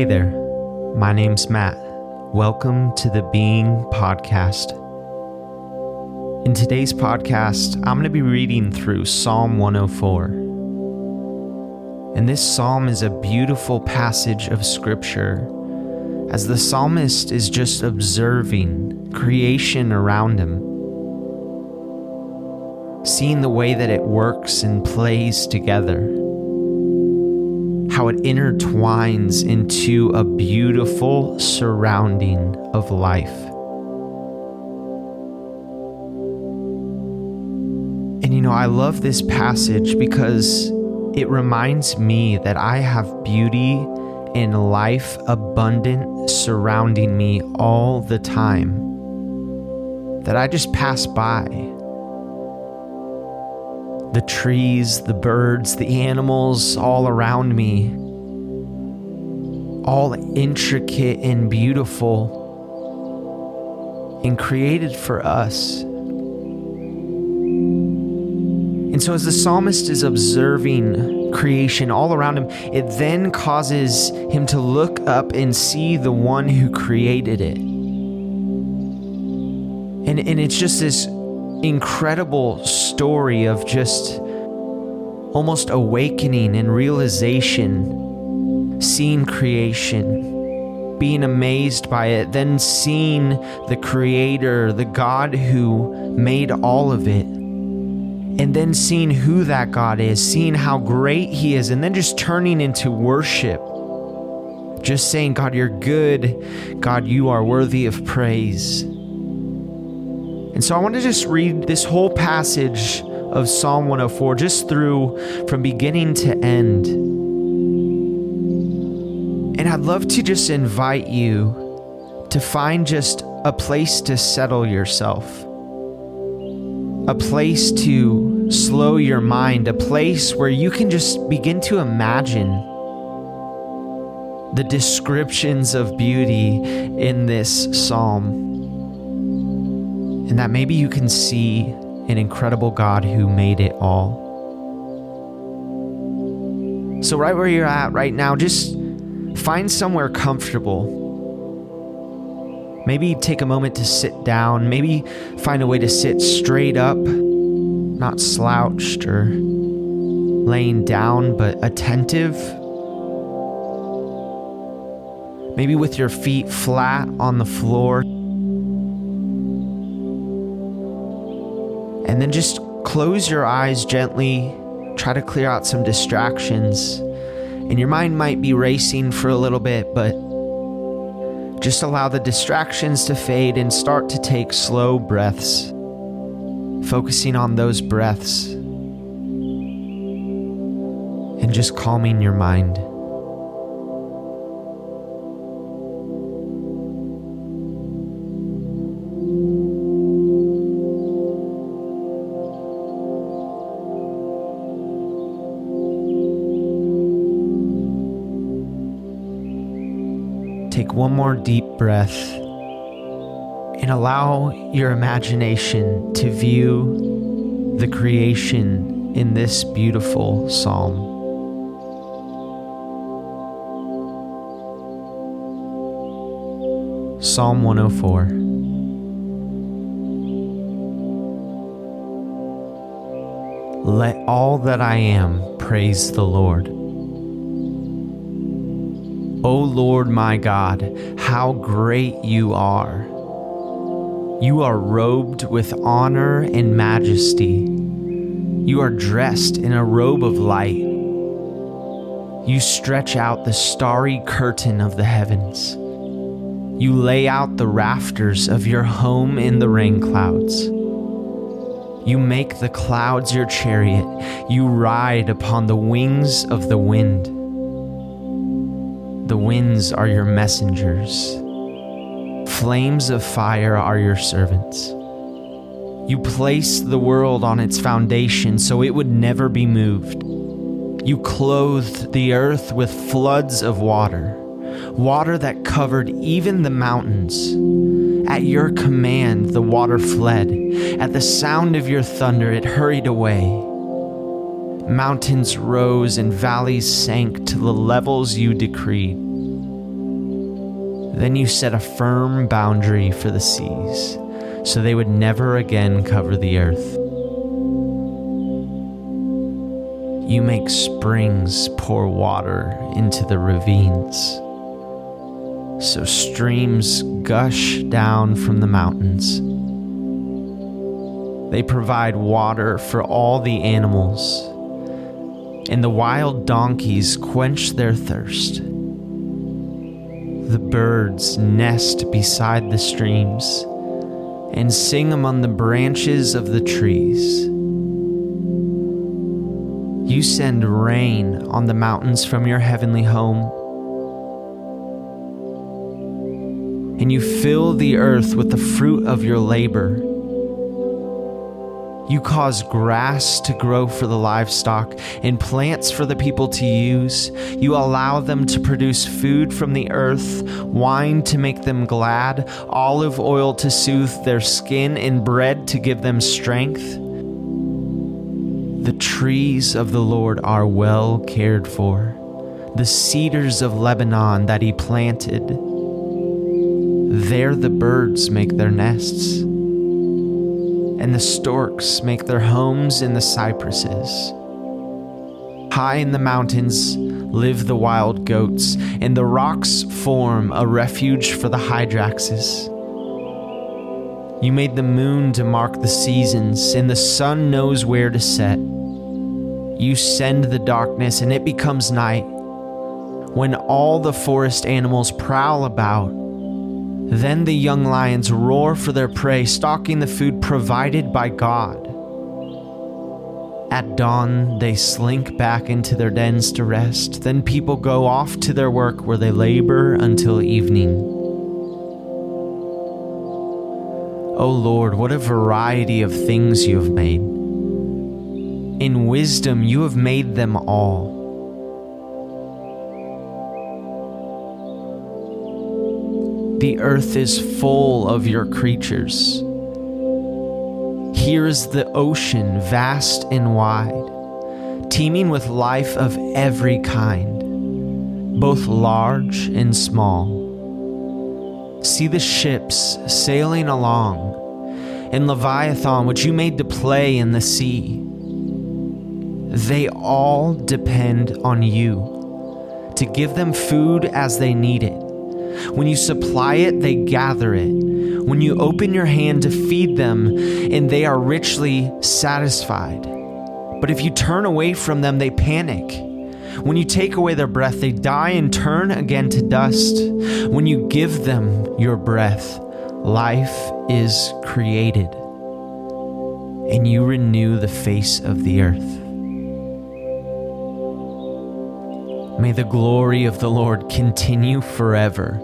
Hey there, my name's Matt. Welcome to the Being Podcast. In today's podcast, I'm going to be reading through Psalm 104. And this psalm is a beautiful passage of scripture as the psalmist is just observing creation around him, seeing the way that it works and plays together how it intertwines into a beautiful surrounding of life. And you know, I love this passage because it reminds me that I have beauty and life abundant surrounding me all the time that I just pass by the trees, the birds, the animals all around me, all intricate and beautiful and created for us. And so, as the psalmist is observing creation all around him, it then causes him to look up and see the one who created it. And, and it's just this incredible story of just almost awakening and realization, seeing creation, being amazed by it, then seeing the Creator, the God who made all of it, and then seeing who that God is, seeing how great He is, and then just turning into worship. Just saying, God, you're good. God, you are worthy of praise. And so I want to just read this whole passage of Psalm 104 just through from beginning to end. And I'd love to just invite you to find just a place to settle yourself, a place to slow your mind, a place where you can just begin to imagine the descriptions of beauty in this psalm and that maybe you can see an incredible God who made it all. So, right where you're at right now, just find somewhere comfortable. Maybe take a moment to sit down. Maybe find a way to sit straight up, not slouched or laying down, but attentive. Maybe with your feet flat on the floor. And then just close your eyes gently, try to clear out some distractions. And your mind might be racing for a little bit, but just allow the distractions to fade and start to take slow breaths, focusing on those breaths and just calming your mind. Take one more deep breath and allow your imagination to view the creation in this beautiful psalm. Psalm 104. Let all that I am praise the Lord. O Lord my God, how great you are! You are robed with honor and majesty. You are dressed in a robe of light. You stretch out the starry curtain of the heavens. You lay out the rafters of your home in the rain clouds. You make the clouds your chariot. You ride upon the wings of the wind. The winds are your messengers. Flames of fire are your servants. You placed the world on its foundation so it would never be moved. You clothed the earth with floods of water, water that covered even the mountains. At your command, the water fled. At the sound of your thunder, it hurried away. Mountains rose and valleys sank to the levels you decreed. Then you set a firm boundary for the seas, so they would never again cover the earth. You make springs pour water into the ravines, so streams gush down from the mountains. They provide water for all the animals, and the wild donkeys quench their thirst. The birds nest beside the streams and sing among the branches of the trees. You send rain on the mountains from your heavenly home, and you fill the earth with the fruit of your labor. You cause grass to grow for the livestock and plants for the people to use. You allow them to produce food from the earth, wine to make them glad, olive oil to soothe their skin, and bread to give them strength. The trees of the Lord are well cared for, the cedars of Lebanon that he planted. There the birds make their nests and the storks make their homes in the cypresses. High in the mountains live the wild goats, and the rocks form a refuge for the hyraxes. You made the moon to mark the seasons, and the sun knows where to set. You send the darkness, and it becomes night. When all the forest animals prowl about, then the young lions roar for their prey, stalking the food provided by God. At dawn, they slink back into their dens to rest. Then people go off to their work where they labor until evening. O oh Lord, what a variety of things you have made. In wisdom, you have made them all. The earth is full of your creatures. Here is the ocean, vast and wide, teeming with life of every kind, both large and small. See the ships sailing along, and Leviathan, which you made to play in the sea. They all depend on you to give them food as they need it when you supply it, they gather it. When you open your hand to feed them, and they are richly satisfied. But if you turn away from them, they panic. When you take away their breath, they die and turn again to dust. When you give them your breath, life is created, and you renew the face of the earth. May the glory of the Lord continue forever.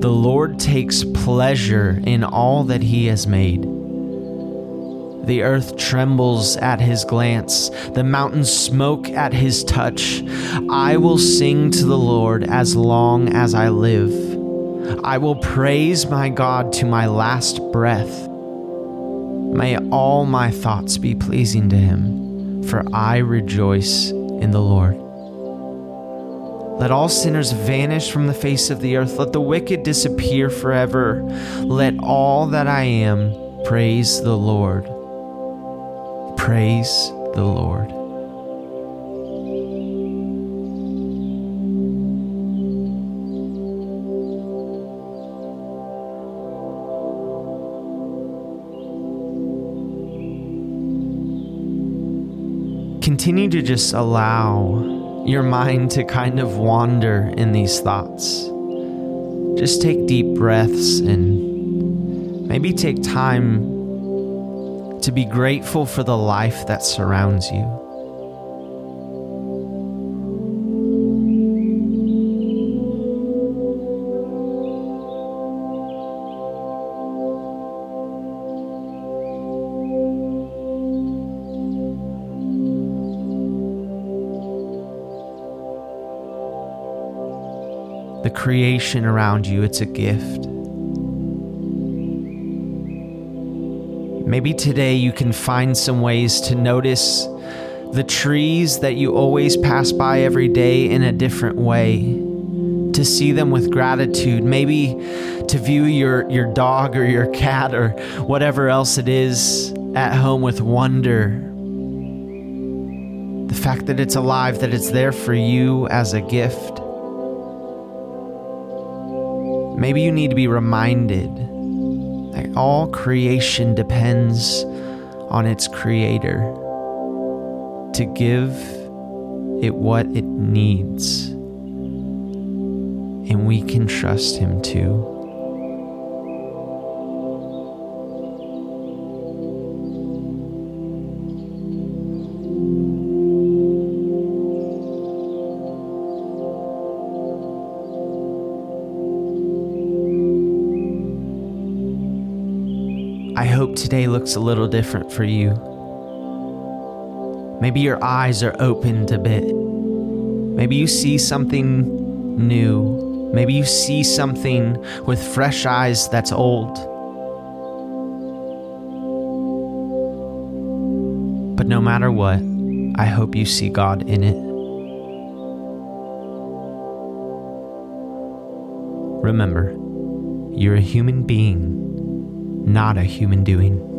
The Lord takes pleasure in all that he has made. The earth trembles at his glance, the mountains smoke at his touch. I will sing to the Lord as long as I live. I will praise my God to my last breath. May all my thoughts be pleasing to him, for I rejoice in the Lord. Let all sinners vanish from the face of the earth. Let the wicked disappear forever. Let all that I am praise the Lord. Praise the Lord. Continue to just allow your mind to kind of wander in these thoughts. Just take deep breaths and maybe take time to be grateful for the life that surrounds you. The creation around you, it's a gift. Maybe today you can find some ways to notice the trees that you always pass by every day in a different way, to see them with gratitude, maybe to view your, your dog or your cat or whatever else it is at home with wonder. The fact that it's alive, that it's there for you as a gift. Maybe you need to be reminded that all creation depends on its creator to give it what it needs. And we can trust him too. I hope today looks a little different for you. Maybe your eyes are opened a bit. Maybe you see something new. Maybe you see something with fresh eyes that's old. But no matter what, I hope you see God in it. Remember, you're a human being not a human doing.